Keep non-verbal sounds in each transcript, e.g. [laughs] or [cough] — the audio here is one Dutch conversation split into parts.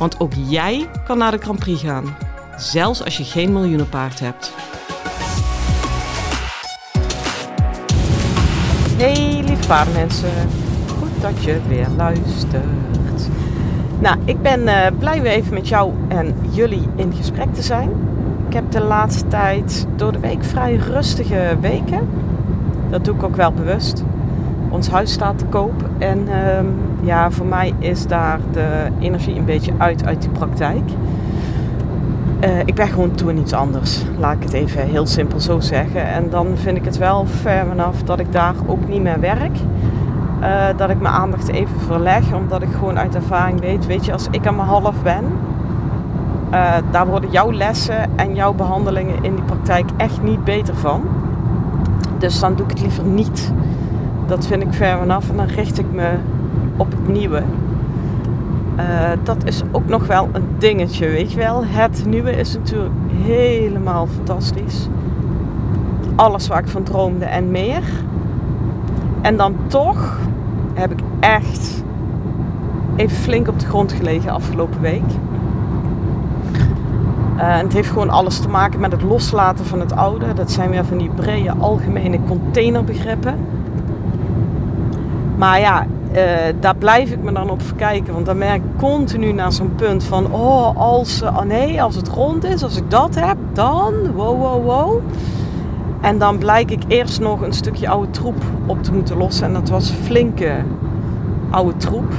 Want ook jij kan naar de Grand Prix gaan, zelfs als je geen miljoenenpaard hebt. Hey lieve paardenmensen, goed dat je weer luistert. Nou, ik ben uh, blij weer even met jou en jullie in gesprek te zijn. Ik heb de laatste tijd door de week vrij rustige weken. Dat doe ik ook wel bewust. Ons huis staat te koop en uh, ja, voor mij is daar de energie een beetje uit uit die praktijk. Uh, ik ben gewoon toe in iets anders. Laat ik het even heel simpel zo zeggen. En dan vind ik het wel ver vanaf dat ik daar ook niet meer werk. Uh, dat ik mijn aandacht even verleg, omdat ik gewoon uit ervaring weet, weet je, als ik aan mijn half ben, uh, daar worden jouw lessen en jouw behandelingen in die praktijk echt niet beter van. Dus dan doe ik het liever niet. Dat vind ik ver vanaf en dan richt ik me op het nieuwe. Uh, dat is ook nog wel een dingetje, weet je wel. Het nieuwe is natuurlijk helemaal fantastisch. Alles waar ik van droomde en meer. En dan toch heb ik echt even flink op de grond gelegen afgelopen week. En het heeft gewoon alles te maken met het loslaten van het oude. Dat zijn weer van die brede algemene containerbegrippen. Maar ja, uh, daar blijf ik me dan op verkijken. Want dan merk ik continu naar zo'n punt van... Oh, als, oh nee, als het rond is, als ik dat heb, dan... Wow, wow, wow. En dan blijk ik eerst nog een stukje oude troep op te moeten lossen. En dat was flinke oude troep.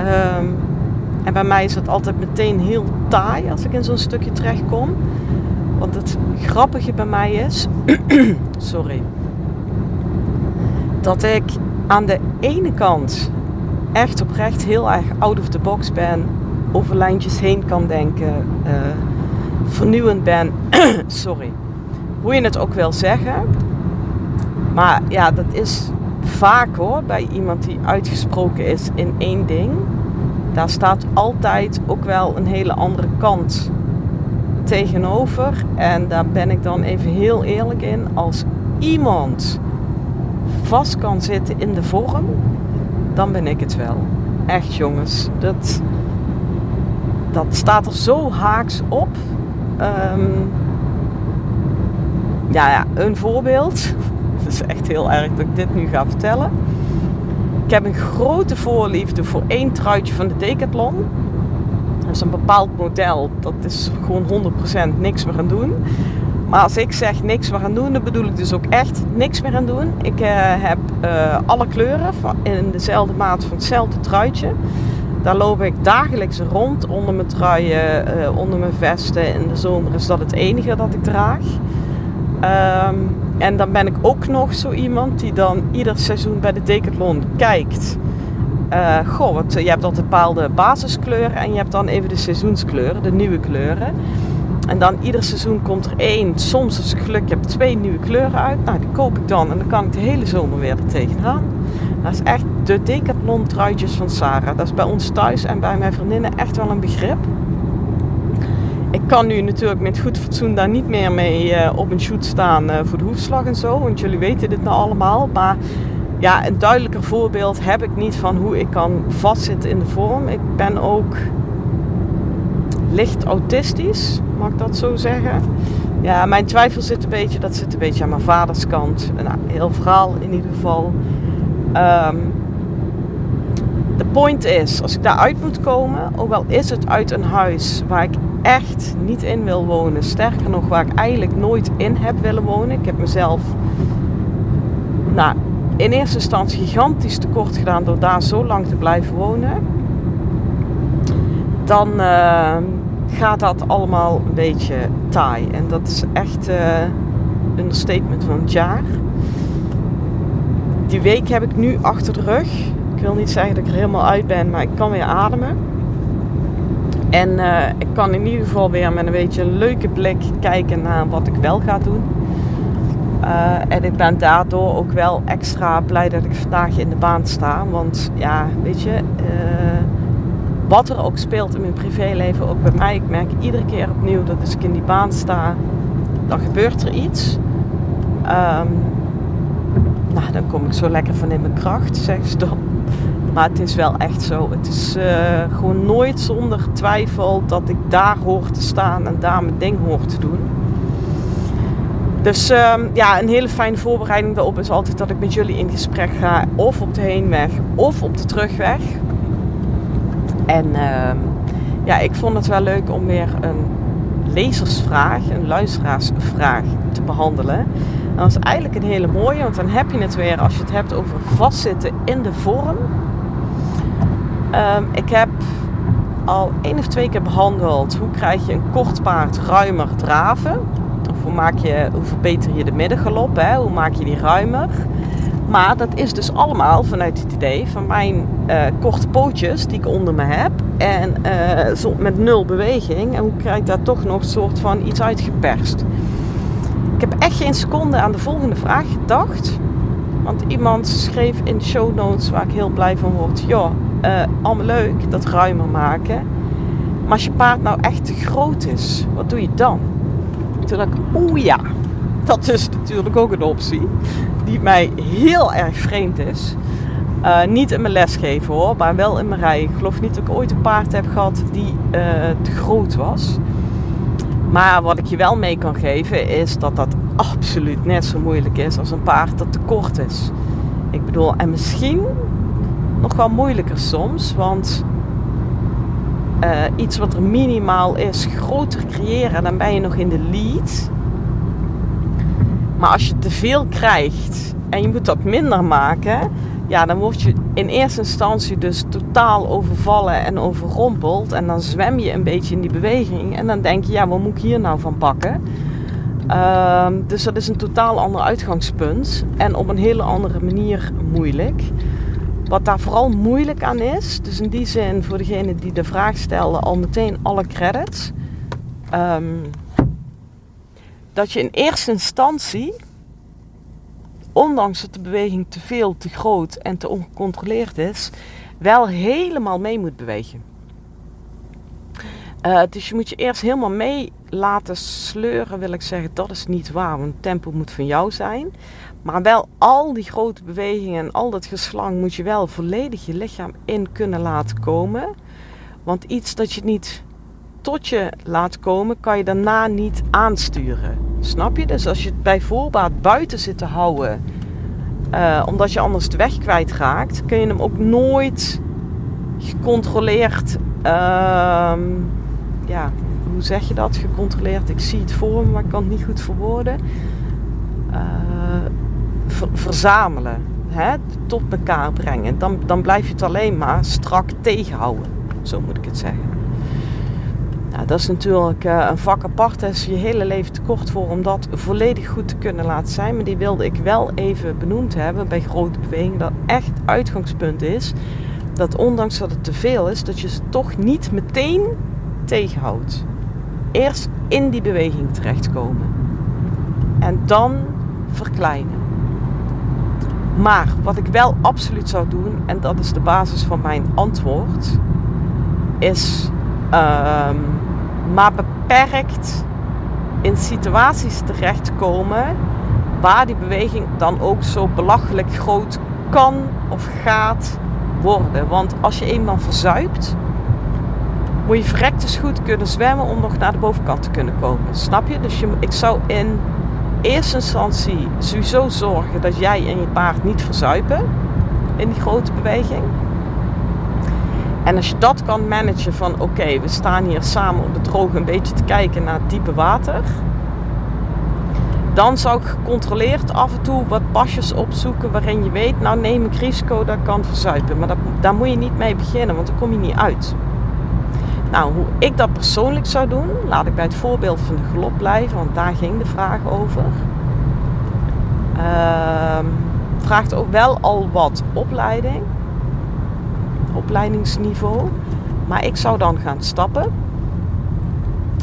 Um, en bij mij is het altijd meteen heel taai als ik in zo'n stukje terechtkom. Want het grappige bij mij is... [clears throat] sorry. Dat ik aan de ene kant echt oprecht heel erg out of the box ben. Over lijntjes heen kan denken. Uh, vernieuwend ben. [clears throat] sorry. Hoe je het ook wil zeggen. Maar ja, dat is vaak hoor. Bij iemand die uitgesproken is in één ding. Daar staat altijd ook wel een hele andere kant tegenover. En daar ben ik dan even heel eerlijk in. Als iemand vast kan zitten in de vorm, dan ben ik het wel. Echt jongens, dat, dat staat er zo haaks op. Um, ja, ja, een voorbeeld. [laughs] Het is echt heel erg dat ik dit nu ga vertellen. Ik heb een grote voorliefde voor één truitje van de Decathlon. Dat is een bepaald model. Dat is gewoon 100% niks meer gaan doen. Maar als ik zeg niks meer gaan doen, dan bedoel ik dus ook echt niks meer gaan doen. Ik uh, heb uh, alle kleuren in dezelfde maat van hetzelfde truitje. Daar loop ik dagelijks rond onder mijn truien, uh, onder mijn vesten. In de zomer is dat het enige dat ik draag. Um, en dan ben ik ook nog zo iemand die dan ieder seizoen bij de Decathlon kijkt. Uh, goh, je hebt altijd bepaalde basiskleuren en je hebt dan even de seizoenskleuren, de nieuwe kleuren. En dan ieder seizoen komt er één, soms als ik geluk heb, twee nieuwe kleuren uit. Nou, die koop ik dan en dan kan ik de hele zomer weer er tegenaan. Dat is echt de Decathlon truitjes van Sarah. Dat is bij ons thuis en bij mijn vriendinnen echt wel een begrip. Ik kan nu natuurlijk met goed fatsoen daar niet meer mee uh, op een shoot staan uh, voor de hoefslag en zo. Want jullie weten dit nou allemaal. Maar ja, een duidelijker voorbeeld heb ik niet van hoe ik kan vastzitten in de vorm. Ik ben ook licht autistisch, mag ik dat zo zeggen. Ja, mijn twijfel zit een beetje, dat zit een beetje aan mijn vaders kant. Nou, heel verhaal in ieder geval. Um, de point is, als ik daaruit moet komen, ook al is het uit een huis waar ik echt niet in wil wonen. Sterker nog, waar ik eigenlijk nooit in heb willen wonen. Ik heb mezelf nou, in eerste instantie gigantisch tekort gedaan door daar zo lang te blijven wonen. Dan uh, gaat dat allemaal een beetje taai. En dat is echt uh, een statement van het jaar. Die week heb ik nu achter de rug. Ik wil niet zeggen dat ik er helemaal uit ben, maar ik kan weer ademen En eh, ik kan in ieder geval weer met een beetje een leuke blik kijken naar wat ik wel ga doen. En ik ben daardoor ook wel extra blij dat ik vandaag in de baan sta. Want ja, weet je, wat er ook speelt in mijn privéleven, ook bij mij, ik merk iedere keer opnieuw dat als ik in die baan sta, dan gebeurt er iets. Um, nou, dan kom ik zo lekker van in mijn kracht, zeg ze dan. Maar het is wel echt zo. Het is uh, gewoon nooit zonder twijfel dat ik daar hoor te staan en daar mijn ding hoor te doen. Dus um, ja, een hele fijne voorbereiding daarop is altijd dat ik met jullie in gesprek ga. Of op de heenweg of op de terugweg. En uh, ja, ik vond het wel leuk om weer een lezersvraag, een luisteraarsvraag te behandelen. En dat is eigenlijk een hele mooie, want dan heb je het weer als je het hebt over vastzitten in de vorm. Um, ik heb al één of twee keer behandeld hoe krijg je een kort paard ruimer draven. Of hoe, maak je, hoe verbeter je de middengalop, hè? hoe maak je die ruimer. Maar dat is dus allemaal vanuit het idee van mijn uh, korte pootjes die ik onder me heb. En zo met nul beweging. En hoe krijg ik daar toch nog een soort van iets uitgeperst. Ik heb echt geen seconde aan de volgende vraag gedacht. Want iemand schreef in de show notes waar ik heel blij van word. Ja, uh, allemaal leuk, dat ruimer maken. Maar als je paard nou echt te groot is, wat doe je dan? Toen dacht ik, oeh ja, dat is natuurlijk ook een optie. Die mij heel erg vreemd is. Uh, niet in mijn lesgeven hoor, maar wel in mijn rij. Ik geloof niet dat ik ooit een paard heb gehad die uh, te groot was. Maar wat ik je wel mee kan geven is dat dat absoluut net zo moeilijk is als een paard dat te kort is. Ik bedoel, en misschien nog wel moeilijker soms, want uh, iets wat er minimaal is, groter creëren, dan ben je nog in de lead. Maar als je te veel krijgt en je moet dat minder maken, ja, dan word je in eerste instantie dus totaal overvallen en overrompeld. En dan zwem je een beetje in die beweging. En dan denk je, ja, wat moet ik hier nou van pakken? Uh, dus dat is een totaal ander uitgangspunt. En op een hele andere manier moeilijk. Wat daar vooral moeilijk aan is, dus in die zin voor degene die de vraag stelde, al meteen alle credits. Um, dat je in eerste instantie ondanks dat de beweging te veel, te groot en te ongecontroleerd is, wel helemaal mee moet bewegen. Uh, dus je moet je eerst helemaal mee laten sleuren, wil ik zeggen. Dat is niet waar, want tempo moet van jou zijn. Maar wel al die grote bewegingen en al dat geslang moet je wel volledig je lichaam in kunnen laten komen. Want iets dat je niet tot je laat komen, kan je daarna niet aansturen. Snap je? Dus als je het bij voorbaat buiten zit te houden, uh, omdat je anders de weg kwijtraakt, kun je hem ook nooit gecontroleerd. Uh, ja, hoe zeg je dat? Gecontroleerd. Ik zie het voor me, maar ik kan het niet goed verwoorden. Ver verzamelen. Hè? Tot elkaar brengen. Dan, dan blijf je het alleen maar strak tegenhouden. Zo moet ik het zeggen. Dat is natuurlijk uh, een vak apart. Daar is je hele leven te kort voor om dat volledig goed te kunnen laten zijn. Maar die wilde ik wel even benoemd hebben bij grote bewegingen. Dat echt uitgangspunt is dat ondanks dat het te veel is, dat je ze toch niet meteen tegenhoudt. Eerst in die beweging terechtkomen. En dan verkleinen. Maar wat ik wel absoluut zou doen, en dat is de basis van mijn antwoord, is um, maar beperkt in situaties terechtkomen waar die beweging dan ook zo belachelijk groot kan of gaat worden. Want als je eenmaal verzuipt, moet je verrekt goed kunnen zwemmen om nog naar de bovenkant te kunnen komen. Snap je? Dus je, ik zou in eerste instantie sowieso zorgen dat jij en je paard niet verzuipen in die grote beweging. En als je dat kan managen van oké, we staan hier samen op het droge een beetje te kijken naar het diepe water. Dan zou ik gecontroleerd af en toe wat pasjes opzoeken waarin je weet, nou neem ik risico dat kan verzuipen. Maar dat, daar moet je niet mee beginnen, want dan kom je niet uit. Nou, hoe ik dat persoonlijk zou doen, laat ik bij het voorbeeld van de galop blijven, want daar ging de vraag over. Uh, vraagt ook wel al wat opleiding opleidingsniveau. Maar ik zou dan gaan stappen.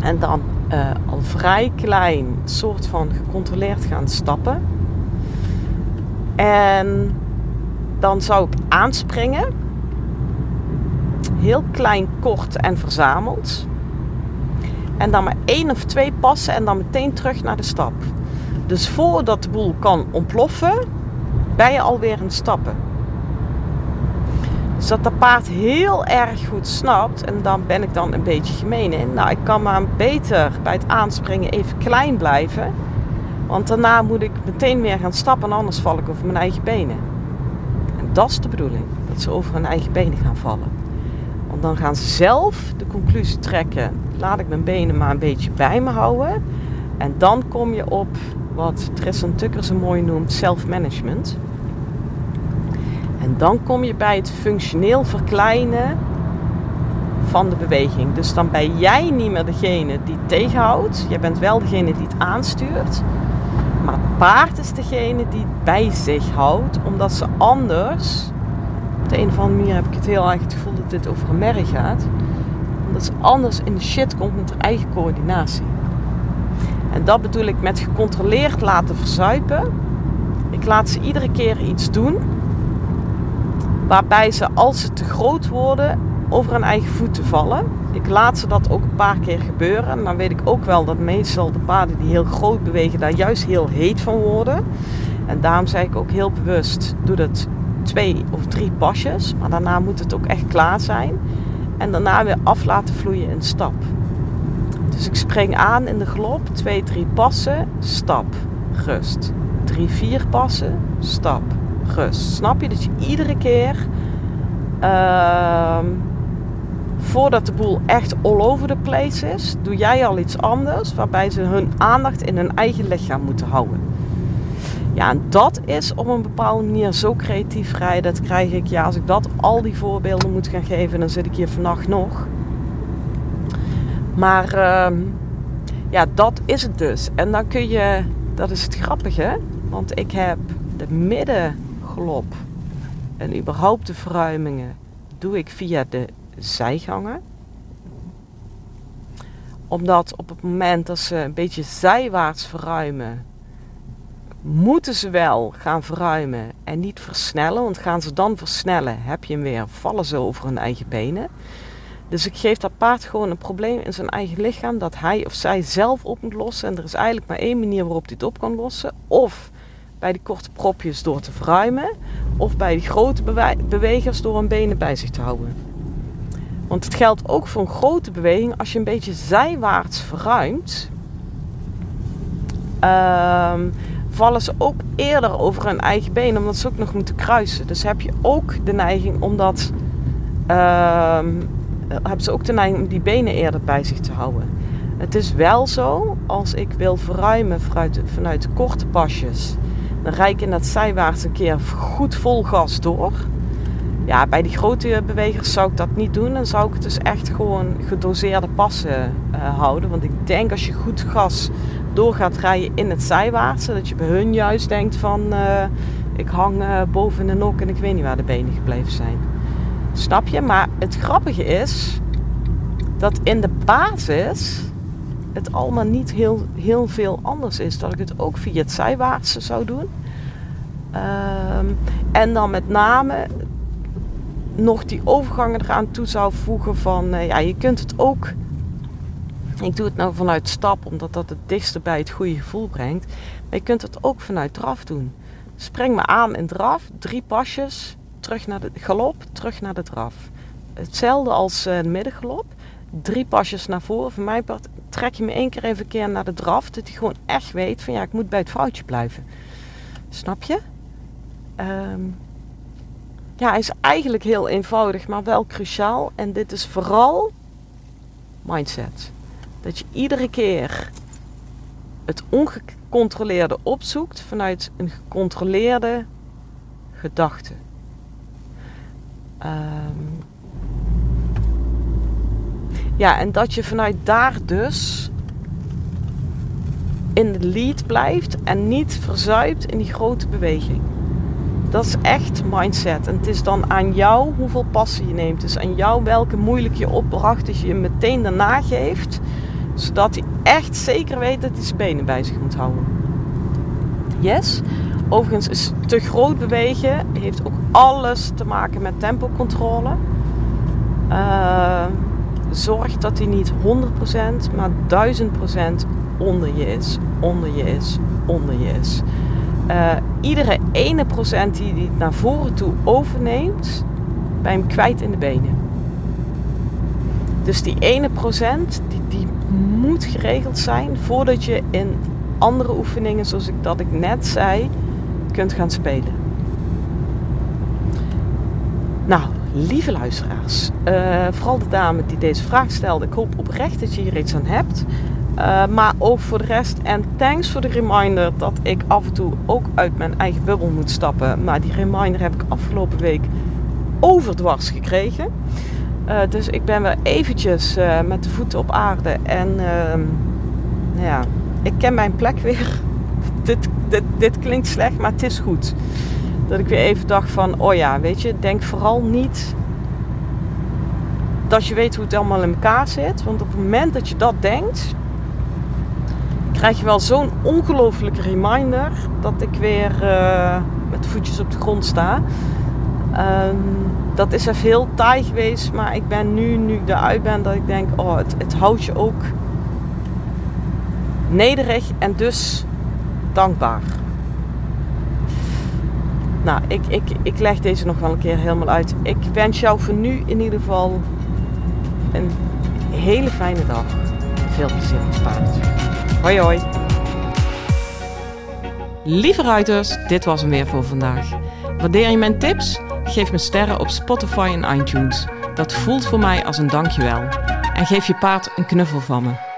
En dan uh, al vrij klein, soort van gecontroleerd gaan stappen. En dan zou ik aanspringen. Heel klein, kort en verzameld. En dan maar één of twee passen en dan meteen terug naar de stap. Dus voordat de boel kan ontploffen, ben je alweer in stappen. Dus dat paard heel erg goed snapt. En dan ben ik dan een beetje gemeen in. Nou, ik kan maar beter bij het aanspringen even klein blijven. Want daarna moet ik meteen weer gaan stappen, anders val ik over mijn eigen benen. En dat is de bedoeling, dat ze over hun eigen benen gaan vallen. Want dan gaan ze zelf de conclusie trekken, laat ik mijn benen maar een beetje bij me houden. En dan kom je op wat Tristan Tucker zo mooi noemt self-management. En dan kom je bij het functioneel verkleinen van de beweging. Dus dan ben jij niet meer degene die tegenhoudt. Jij bent wel degene die het aanstuurt. Maar het paard is degene die het bij zich houdt, omdat ze anders, op de een of andere manier heb ik het heel erg het gevoel dat dit over een gaat, omdat ze anders in de shit komt met haar eigen coördinatie. En dat bedoel ik met gecontroleerd laten verzuipen. Ik laat ze iedere keer iets doen waarbij ze als ze te groot worden over hun eigen voeten vallen. Ik laat ze dat ook een paar keer gebeuren. En dan weet ik ook wel dat meestal de paarden die heel groot bewegen daar juist heel heet van worden. En daarom zeg ik ook heel bewust, doe dat twee of drie pasjes. Maar daarna moet het ook echt klaar zijn. En daarna weer af laten vloeien in stap. Dus ik spring aan in de galop. Twee, drie passen. Stap. Rust. Drie, vier passen. Stap. Snap je? Dat je iedere keer... Uh, voordat de boel echt all over the place is, doe jij al iets anders waarbij ze hun aandacht in hun eigen lichaam moeten houden. Ja, en dat is op een bepaalde manier zo creatief vrij. Dat krijg ik, ja, als ik dat al die voorbeelden moet gaan geven, dan zit ik hier vannacht nog. Maar uh, ja, dat is het dus. En dan kun je, dat is het grappige, want ik heb de en überhaupt de verruimingen doe ik via de zijgangen. Omdat op het moment dat ze een beetje zijwaarts verruimen, moeten ze wel gaan verruimen en niet versnellen. Want gaan ze dan versnellen, heb je hem weer, vallen ze over hun eigen benen. Dus ik geef dat paard gewoon een probleem in zijn eigen lichaam dat hij of zij zelf op moet lossen. En er is eigenlijk maar één manier waarop hij op kan lossen. Of bij die korte propjes door te verruimen. Of bij die grote bewegers door hun benen bij zich te houden. Want het geldt ook voor een grote beweging. Als je een beetje zijwaarts verruimt, ehm, vallen ze ook eerder over hun eigen been, omdat ze ook nog moeten kruisen. Dus heb je ook de neiging om dat. Ehm, hebben ze ook de neiging om die benen eerder bij zich te houden. Het is wel zo, als ik wil verruimen vanuit, vanuit de korte pasjes, dan rijd ik in dat zijwaarts een keer goed vol gas door. Ja, bij die grote bewegers zou ik dat niet doen. Dan zou ik het dus echt gewoon gedoseerde passen uh, houden. Want ik denk als je goed gas door gaat rijden in het zijwaartse, dat je bij hun juist denkt van uh, ik hang uh, boven de nok en ik weet niet waar de benen gebleven zijn. Snap je? Maar het grappige is dat in de basis het allemaal niet heel, heel veel anders is. Dat ik het ook via het zijwaartse zou doen. Um, en dan met name nog die overgangen eraan toe zou voegen van, uh, ja, je kunt het ook. Ik doe het nou vanuit stap, omdat dat het dichtste bij het goede gevoel brengt. Maar je kunt het ook vanuit draf doen. Spring me aan in draf, drie pasjes, terug naar de galop, terug naar de draf. Hetzelfde als uh, middengalop. Drie pasjes naar voren. Voor mij trek je me één keer even keer naar de draf. Dat hij gewoon echt weet van ja, ik moet bij het foutje blijven. Snap je? Um, ja, is eigenlijk heel eenvoudig, maar wel cruciaal. En dit is vooral mindset. Dat je iedere keer het ongecontroleerde opzoekt vanuit een gecontroleerde gedachte. Um, ja, en dat je vanuit daar dus in de lead blijft en niet verzuipt in die grote beweging. Dat is echt mindset. En het is dan aan jou hoeveel passen je neemt. Het is aan jou welke moeilijk je opdracht je meteen daarna geeft. Zodat hij echt zeker weet dat hij zijn benen bij zich moet houden. Yes. Overigens is te groot bewegen. Heeft ook alles te maken met tempocontrole. Uh, zorg dat hij niet 100%, maar 1000% onder je is. Onder je is. Onder je is. Uh, iedere ene procent die hij naar voren toe overneemt, bij hem kwijt in de benen. Dus die ene procent, die, die moet geregeld zijn voordat je in andere oefeningen, zoals ik dat ik net zei, kunt gaan spelen. Nou, lieve luisteraars, uh, vooral de dame die deze vraag stelde, ik hoop oprecht dat je hier iets aan hebt. Uh, maar ook voor de rest. En thanks voor de reminder dat ik af en toe ook uit mijn eigen bubbel moet stappen. Maar die reminder heb ik afgelopen week overdwars gekregen. Uh, dus ik ben weer eventjes met de voeten op aarde. En ehm, nou ja, ik ken mijn plek weer. [laughs] dit, dit, dit klinkt slecht, maar het is goed. Dat ik weer even dacht van, oh ja, weet je, denk vooral niet dat je weet hoe het allemaal in elkaar zit. Want op het moment dat je dat denkt, krijg je wel zo'n ongelofelijke reminder dat ik weer uh, met voetjes op de grond sta. Um, dat is even heel taai geweest, maar ik ben nu, nu ik eruit ben, dat ik denk, oh, het, het houdt je ook nederig en dus dankbaar. Nou, ik, ik, ik leg deze nog wel een keer helemaal uit. Ik wens jou voor nu in ieder geval een hele fijne dag. Veel plezier met paard. Hoi hoi. Lieve ruiters, dit was hem weer voor vandaag. Waardeer je mijn tips? Geef me sterren op Spotify en iTunes. Dat voelt voor mij als een dankjewel. En geef je paard een knuffel van me.